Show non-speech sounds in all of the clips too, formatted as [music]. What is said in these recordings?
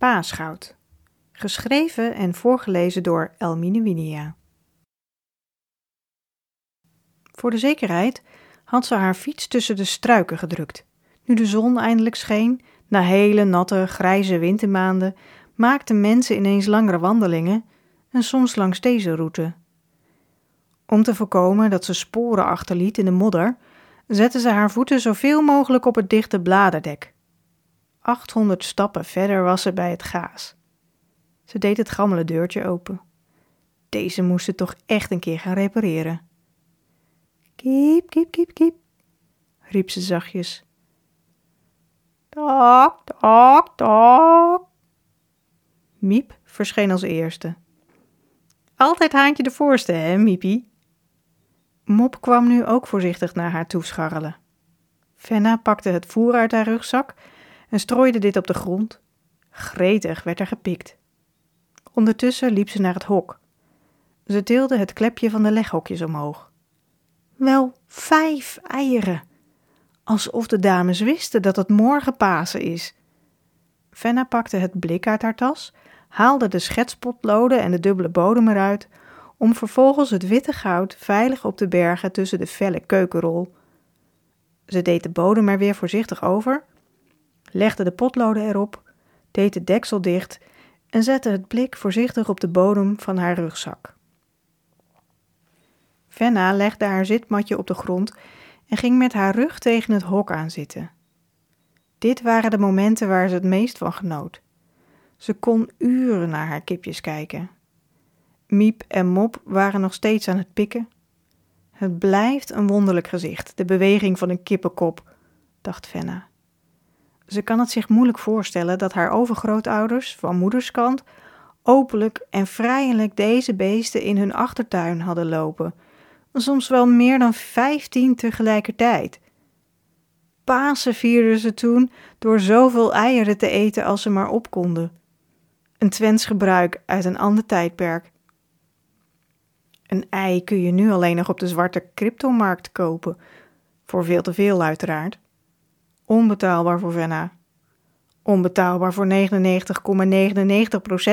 Paasgoud. Geschreven en voorgelezen door Elmine Winia. Voor de zekerheid had ze haar fiets tussen de struiken gedrukt. Nu de zon eindelijk scheen, na hele natte, grijze wintermaanden, maakten mensen ineens langere wandelingen en soms langs deze route. Om te voorkomen dat ze sporen achterliet in de modder, zette ze haar voeten zoveel mogelijk op het dichte bladerdek. 800 stappen verder was ze bij het gaas. Ze deed het gammele deurtje open. Deze moest ze toch echt een keer gaan repareren. Kiep, kiep, kiep, kiep, riep ze zachtjes. Tok, tok, tok. Miep verscheen als eerste. Altijd haantje de voorste, hè, Miepie? Mop kwam nu ook voorzichtig naar haar toe scharrelen. Fenna pakte het voer uit haar rugzak en strooide dit op de grond. Gretig werd er gepikt. Ondertussen liep ze naar het hok. Ze tilde het klepje van de leghokjes omhoog. Wel vijf eieren! Alsof de dames wisten dat het morgen Pasen is. Fenna pakte het blik uit haar tas, haalde de schetspotloden en de dubbele bodem eruit, om vervolgens het witte goud veilig op te bergen tussen de felle keukenrol. Ze deed de bodem er weer voorzichtig over, legde de potloden erop, deed de deksel dicht en zette het blik voorzichtig op de bodem van haar rugzak. Venna legde haar zitmatje op de grond en ging met haar rug tegen het hok aan zitten. Dit waren de momenten waar ze het meest van genoot. Ze kon uren naar haar kipjes kijken. Miep en Mop waren nog steeds aan het pikken. Het blijft een wonderlijk gezicht, de beweging van een kippenkop, dacht Venna. Ze kan het zich moeilijk voorstellen dat haar overgrootouders van moederskant openlijk en vrijelijk deze beesten in hun achtertuin hadden lopen, soms wel meer dan vijftien tegelijkertijd. Pasen vierden ze toen door zoveel eieren te eten als ze maar op konden. Een Twents gebruik uit een ander tijdperk. Een ei kun je nu alleen nog op de zwarte cryptomarkt kopen, voor veel te veel uiteraard. Onbetaalbaar voor Venna. Onbetaalbaar voor 99,99%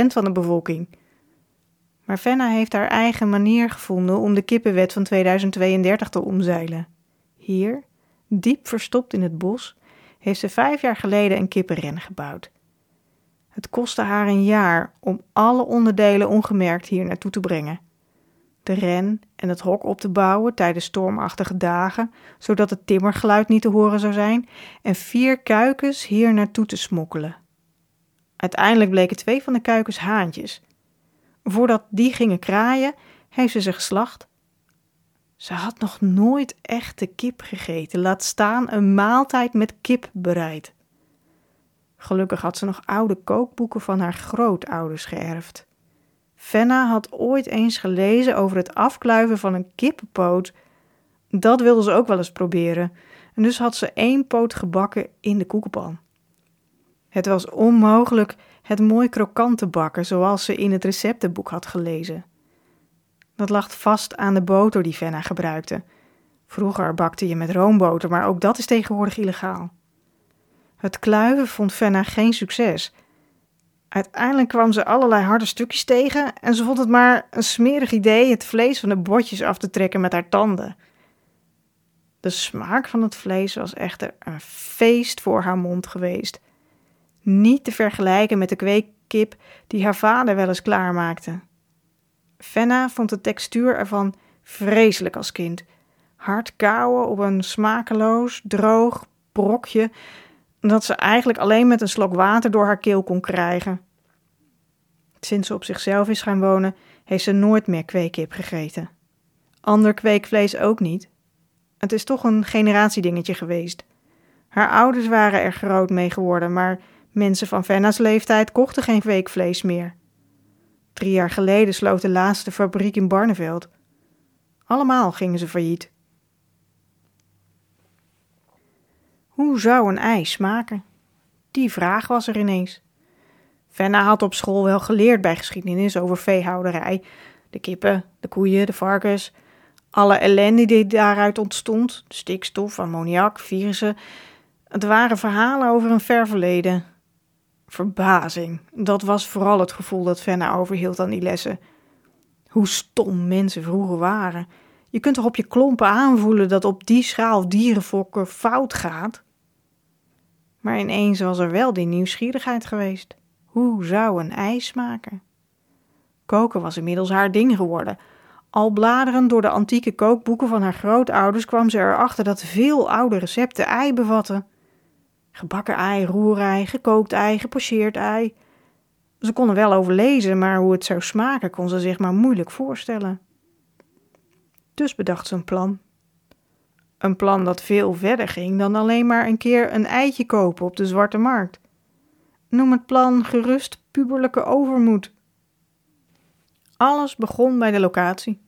van de bevolking. Maar Venna heeft haar eigen manier gevonden om de kippenwet van 2032 te omzeilen. Hier, diep verstopt in het bos, heeft ze vijf jaar geleden een kippenren gebouwd. Het kostte haar een jaar om alle onderdelen ongemerkt hier naartoe te brengen de ren en het hok op te bouwen tijdens stormachtige dagen, zodat het timmergeluid niet te horen zou zijn, en vier kuikens hier naartoe te smokkelen. Uiteindelijk bleken twee van de kuikens haantjes. Voordat die gingen kraaien, heeft ze ze geslacht. Ze had nog nooit echte kip gegeten, laat staan een maaltijd met kip bereid. Gelukkig had ze nog oude kookboeken van haar grootouders geërfd. Fenna had ooit eens gelezen over het afkluiven van een kippenpoot. Dat wilde ze ook wel eens proberen. En dus had ze één poot gebakken in de koekenpan. Het was onmogelijk het mooi krokant te bakken zoals ze in het receptenboek had gelezen. Dat lag vast aan de boter die Fenna gebruikte. Vroeger bakte je met roomboter, maar ook dat is tegenwoordig illegaal. Het kluiven vond Fenna geen succes. Uiteindelijk kwam ze allerlei harde stukjes tegen en ze vond het maar een smerig idee het vlees van de botjes af te trekken met haar tanden. De smaak van het vlees was echter een feest voor haar mond geweest. Niet te vergelijken met de kweekkip die haar vader wel eens klaarmaakte. Fenna vond de textuur ervan vreselijk als kind. Hard kauwen op een smakeloos, droog brokje dat ze eigenlijk alleen met een slok water door haar keel kon krijgen. Sinds ze op zichzelf is gaan wonen, heeft ze nooit meer kweekkip gegeten. Ander kweekvlees ook niet. Het is toch een generatiedingetje geweest. Haar ouders waren er groot mee geworden, maar mensen van Venna's leeftijd kochten geen kweekvlees meer. Drie jaar geleden sloot de laatste fabriek in Barneveld. Allemaal gingen ze failliet. Hoe zou een ei smaken? Die vraag was er ineens. Venna had op school wel geleerd bij geschiedenis over veehouderij. De kippen, de koeien, de varkens. Alle ellende die daaruit ontstond. Stikstof, ammoniak, virussen. Het waren verhalen over een ver verleden. Verbazing. Dat was vooral het gevoel dat Fenna overhield aan die lessen. Hoe stom mensen vroeger waren. Je kunt toch op je klompen aanvoelen dat op die schaal dierenfokken fout gaat? Maar ineens was er wel die nieuwsgierigheid geweest. Hoe zou een ei smaken? Koken was inmiddels haar ding geworden. Al bladerend door de antieke kookboeken van haar grootouders kwam ze erachter dat veel oude recepten ei bevatten. Gebakken ei, roerei, gekookt ei, gepocheerd ei. Ze kon er wel over lezen, maar hoe het zou smaken kon ze zich maar moeilijk voorstellen. Dus bedacht ze een plan. Een plan dat veel verder ging dan alleen maar een keer een eitje kopen op de zwarte markt. Noem het plan gerust puberlijke overmoed. Alles begon bij de locatie.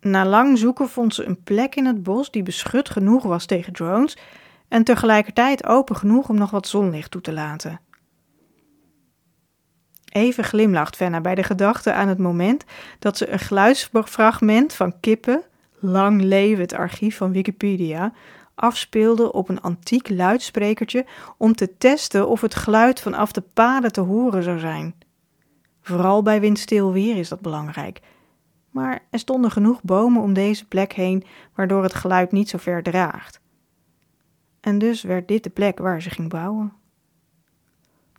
Na lang zoeken vond ze een plek in het bos die beschut genoeg was tegen drones en tegelijkertijd open genoeg om nog wat zonlicht toe te laten. Even glimlacht Fenna bij de gedachte aan het moment dat ze een geluidsfragment van kippen, lang leven het archief van Wikipedia, afspeelde op een antiek luidsprekertje om te testen of het geluid vanaf de paden te horen zou zijn. Vooral bij windstil weer is dat belangrijk. Maar er stonden genoeg bomen om deze plek heen, waardoor het geluid niet zo ver draagt. En dus werd dit de plek waar ze ging bouwen.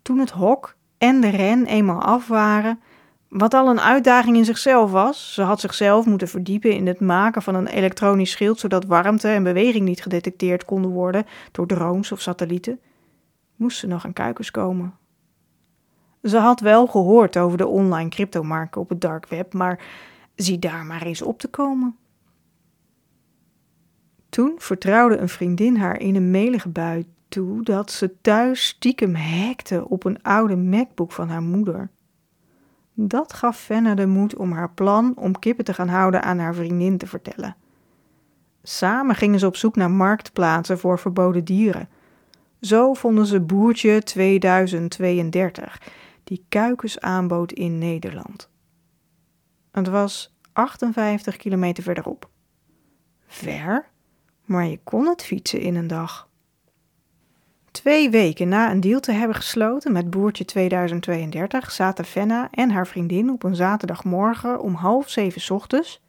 Toen het hok en de ren eenmaal af waren, wat al een uitdaging in zichzelf was, ze had zichzelf moeten verdiepen in het maken van een elektronisch schild zodat warmte en beweging niet gedetecteerd konden worden door drones of satellieten, moest ze nog aan kuikens komen. Ze had wel gehoord over de online cryptomarken op het dark web, maar zie daar maar eens op te komen. Toen vertrouwde een vriendin haar in een melige bui toe dat ze thuis stiekem hackte op een oude MacBook van haar moeder. Dat gaf Fenna de moed om haar plan om kippen te gaan houden aan haar vriendin te vertellen. Samen gingen ze op zoek naar marktplaatsen voor verboden dieren. Zo vonden ze Boertje 2032, die kuikens aanbood in Nederland. Het was 58 kilometer verderop. Ver, maar je kon het fietsen in een dag. Twee weken na een deal te hebben gesloten met Boertje 2032 zaten Fenna en haar vriendin op een zaterdagmorgen om half zeven ochtends,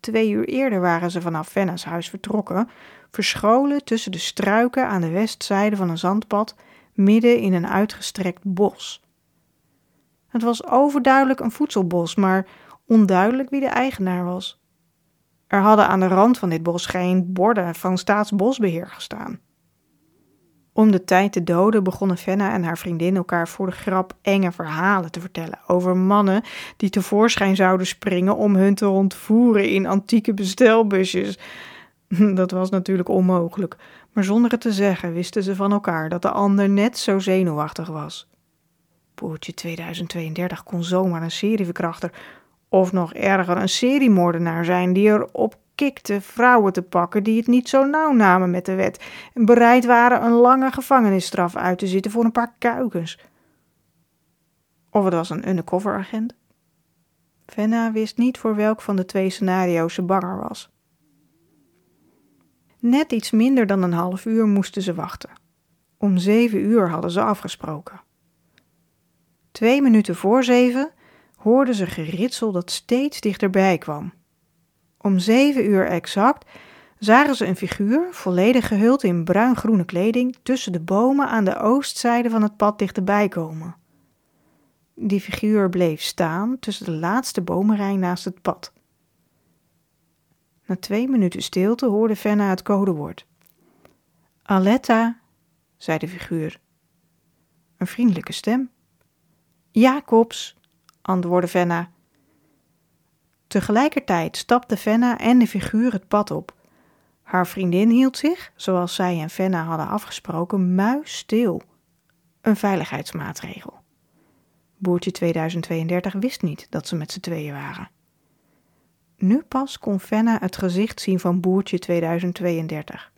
twee uur eerder waren ze vanaf Fenna's huis vertrokken, verscholen tussen de struiken aan de westzijde van een zandpad, midden in een uitgestrekt bos. Het was overduidelijk een voedselbos, maar onduidelijk wie de eigenaar was. Er hadden aan de rand van dit bos geen borden van staatsbosbeheer gestaan. Om de tijd te doden begonnen Fenna en haar vriendin elkaar voor de grap enge verhalen te vertellen over mannen die tevoorschijn zouden springen om hun te ontvoeren in antieke bestelbusjes. [laughs] Dat was natuurlijk onmogelijk, maar zonder het te zeggen wisten ze van elkaar dat de ander net zo zenuwachtig was. Poortje 2032 kon zomaar een serieverkrachter of nog erger een seriemoordenaar zijn die erop kikte vrouwen te pakken die het niet zo nauw namen met de wet en bereid waren een lange gevangenisstraf uit te zitten voor een paar kuikens. Of het was een undercover agent. Venna wist niet voor welk van de twee scenario's ze banger was. Net iets minder dan een half uur moesten ze wachten. Om zeven uur hadden ze afgesproken. Twee minuten voor zeven hoorden ze geritsel dat steeds dichterbij kwam. Om zeven uur exact zagen ze een figuur, volledig gehuld in bruin-groene kleding, tussen de bomen aan de oostzijde van het pad dichterbij komen. Die figuur bleef staan tussen de laatste bomenrij naast het pad. Na twee minuten stilte hoorde Fenna het codewoord. Aletta, zei de figuur. Een vriendelijke stem. Jacobs, antwoordde Venna. Tegelijkertijd stapte Venna en de figuur het pad op. Haar vriendin hield zich, zoals zij en Venna hadden afgesproken, muisstil. Een veiligheidsmaatregel. Boertje 2032 wist niet dat ze met z'n tweeën waren. Nu pas kon Venna het gezicht zien van Boertje 2032.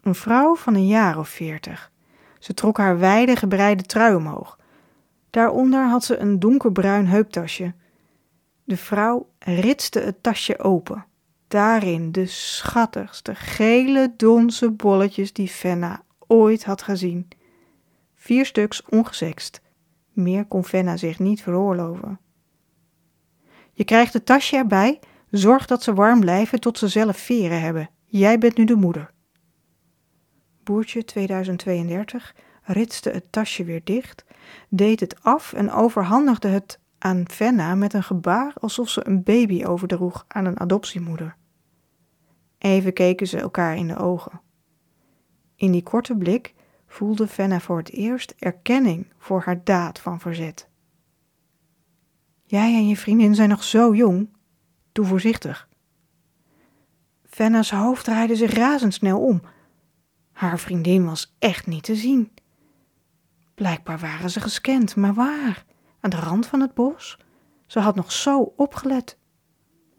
Een vrouw van een jaar of veertig. Ze trok haar wijde gebreide trui omhoog. Daaronder had ze een donkerbruin heuptasje. De vrouw ritste het tasje open. Daarin de schattigste gele donse bolletjes die Fenna ooit had gezien. vier stuks ongesext. Meer kon Fenna zich niet veroorloven. Je krijgt het tasje erbij, zorg dat ze warm blijven tot ze zelf veren hebben. Jij bent nu de moeder. Boertje 2032 ritste het tasje weer dicht, deed het af en overhandigde het aan Fenna met een gebaar alsof ze een baby overdroeg aan een adoptiemoeder. Even keken ze elkaar in de ogen. In die korte blik voelde Fenna voor het eerst erkenning voor haar daad van verzet. Jij en je vriendin zijn nog zo jong. Doe voorzichtig. Fenna's hoofd draaide zich razendsnel om. Haar vriendin was echt niet te zien. Blijkbaar waren ze gescand, maar waar? Aan de rand van het bos? Ze had nog zo opgelet.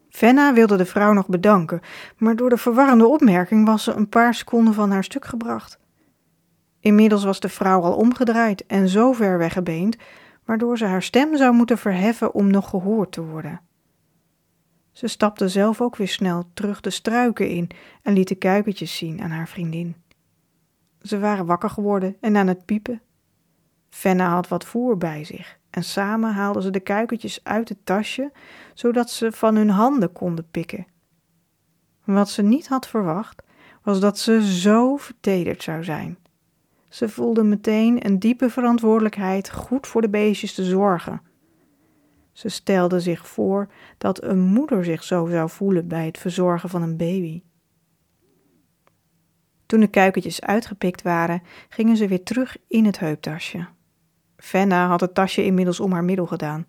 Fenna wilde de vrouw nog bedanken, maar door de verwarrende opmerking was ze een paar seconden van haar stuk gebracht. Inmiddels was de vrouw al omgedraaid en zo ver weggebeend, waardoor ze haar stem zou moeten verheffen om nog gehoord te worden. Ze stapte zelf ook weer snel terug de struiken in en liet de kuikentjes zien aan haar vriendin. Ze waren wakker geworden en aan het piepen. Fenna had wat voer bij zich en samen haalden ze de kuikentjes uit het tasje, zodat ze van hun handen konden pikken. Wat ze niet had verwacht, was dat ze zo vertederd zou zijn. Ze voelde meteen een diepe verantwoordelijkheid goed voor de beestjes te zorgen. Ze stelde zich voor dat een moeder zich zo zou voelen bij het verzorgen van een baby. Toen de kuikentjes uitgepikt waren, gingen ze weer terug in het heuptasje. Fenna had het tasje inmiddels om haar middel gedaan.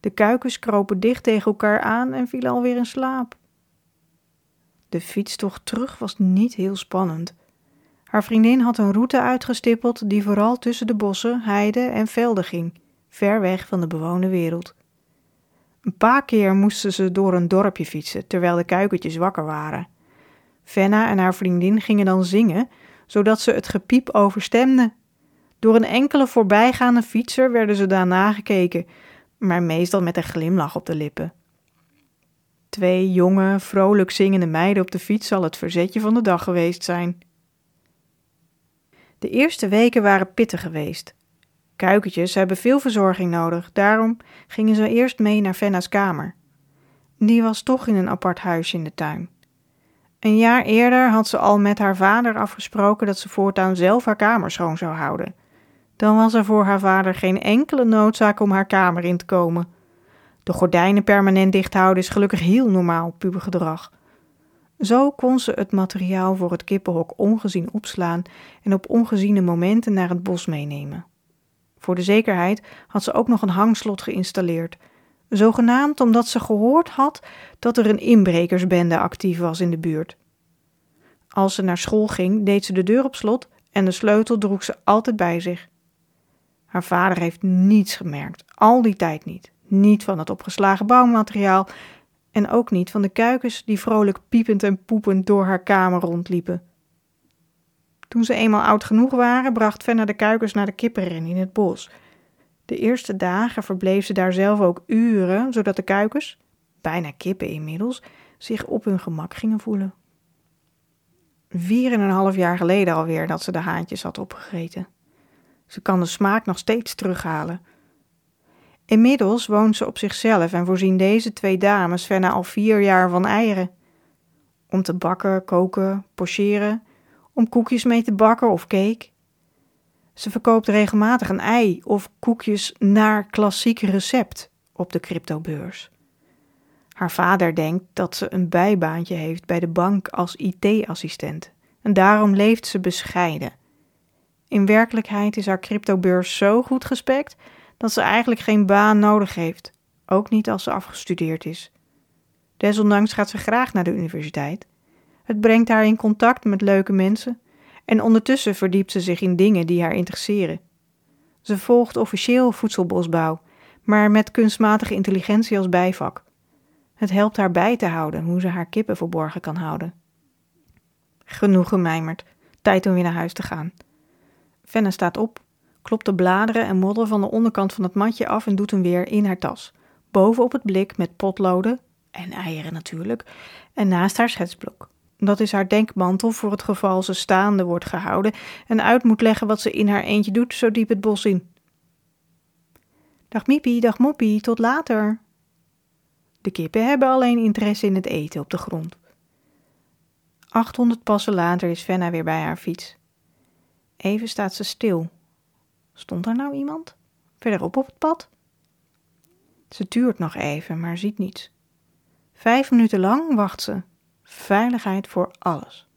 De kuikens kropen dicht tegen elkaar aan en vielen alweer in slaap. De fietstocht terug was niet heel spannend. Haar vriendin had een route uitgestippeld die vooral tussen de bossen, heiden en velden ging, ver weg van de bewoonde wereld. Een paar keer moesten ze door een dorpje fietsen terwijl de kuikentjes wakker waren. Fenna en haar vriendin gingen dan zingen, zodat ze het gepiep overstemden. Door een enkele voorbijgaande fietser werden ze daarna gekeken, maar meestal met een glimlach op de lippen. Twee jonge, vrolijk zingende meiden op de fiets zal het verzetje van de dag geweest zijn. De eerste weken waren pittig geweest. Kuikentjes hebben veel verzorging nodig, daarom gingen ze eerst mee naar Fenna's kamer. Die was toch in een apart huisje in de tuin. Een jaar eerder had ze al met haar vader afgesproken dat ze voortaan zelf haar kamer schoon zou houden. Dan was er voor haar vader geen enkele noodzaak om haar kamer in te komen. De gordijnen permanent dicht houden is gelukkig heel normaal pubergedrag. Zo kon ze het materiaal voor het kippenhok ongezien opslaan en op ongeziene momenten naar het bos meenemen. Voor de zekerheid had ze ook nog een hangslot geïnstalleerd, zogenaamd omdat ze gehoord had dat er een inbrekersbende actief was in de buurt. Als ze naar school ging, deed ze de deur op slot en de sleutel droeg ze altijd bij zich. Haar vader heeft niets gemerkt, al die tijd niet. Niet van het opgeslagen bouwmateriaal en ook niet van de kuikens die vrolijk piepend en poepend door haar kamer rondliepen. Toen ze eenmaal oud genoeg waren, bracht Fenna de kuikens naar de kippenren in het bos. De eerste dagen verbleef ze daar zelf ook uren, zodat de kuikens, bijna kippen inmiddels, zich op hun gemak gingen voelen. Vier en een half jaar geleden alweer dat ze de haantjes had opgegeten. Ze kan de smaak nog steeds terughalen. Inmiddels woont ze op zichzelf en voorzien deze twee dames Fenna al vier jaar van eieren. Om te bakken, koken, pocheren, om koekjes mee te bakken of cake. Ze verkoopt regelmatig een ei of koekjes naar klassiek recept op de cryptobeurs. Haar vader denkt dat ze een bijbaantje heeft bij de bank als IT-assistent en daarom leeft ze bescheiden. In werkelijkheid is haar cryptobeurs zo goed gespekt dat ze eigenlijk geen baan nodig heeft, ook niet als ze afgestudeerd is. Desondanks gaat ze graag naar de universiteit. Het brengt haar in contact met leuke mensen en ondertussen verdiept ze zich in dingen die haar interesseren. Ze volgt officieel voedselbosbouw, maar met kunstmatige intelligentie als bijvak. Het helpt haar bij te houden hoe ze haar kippen verborgen kan houden. Genoeg gemijmerd, tijd om weer naar huis te gaan. Fenne staat op, klopt de bladeren en modder van de onderkant van het matje af en doet hem weer in haar tas. Bovenop het blik met potloden, en eieren natuurlijk, en naast haar schetsblok. Dat is haar denkmantel voor het geval ze staande wordt gehouden en uit moet leggen wat ze in haar eentje doet zo diep het bos in. Dag Miepie, dag Moppie, tot later. De kippen hebben alleen interesse in het eten op de grond. 800 passen later is Fenna weer bij haar fiets. Even staat ze stil. Stond er nou iemand? Verderop op het pad? Ze tuurt nog even, maar ziet niets. Vijf minuten lang wacht ze. Veiligheid voor alles.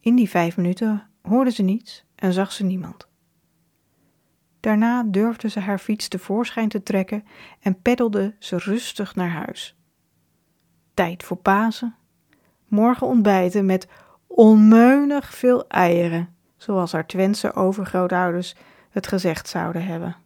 In die vijf minuten hoorde ze niets en zag ze niemand. Daarna durfde ze haar fiets tevoorschijn te trekken en peddelde ze rustig naar huis. Tijd voor Pasen. Morgen ontbijten met onmeunig veel eieren, zoals haar Twentse overgrootouders het gezegd zouden hebben.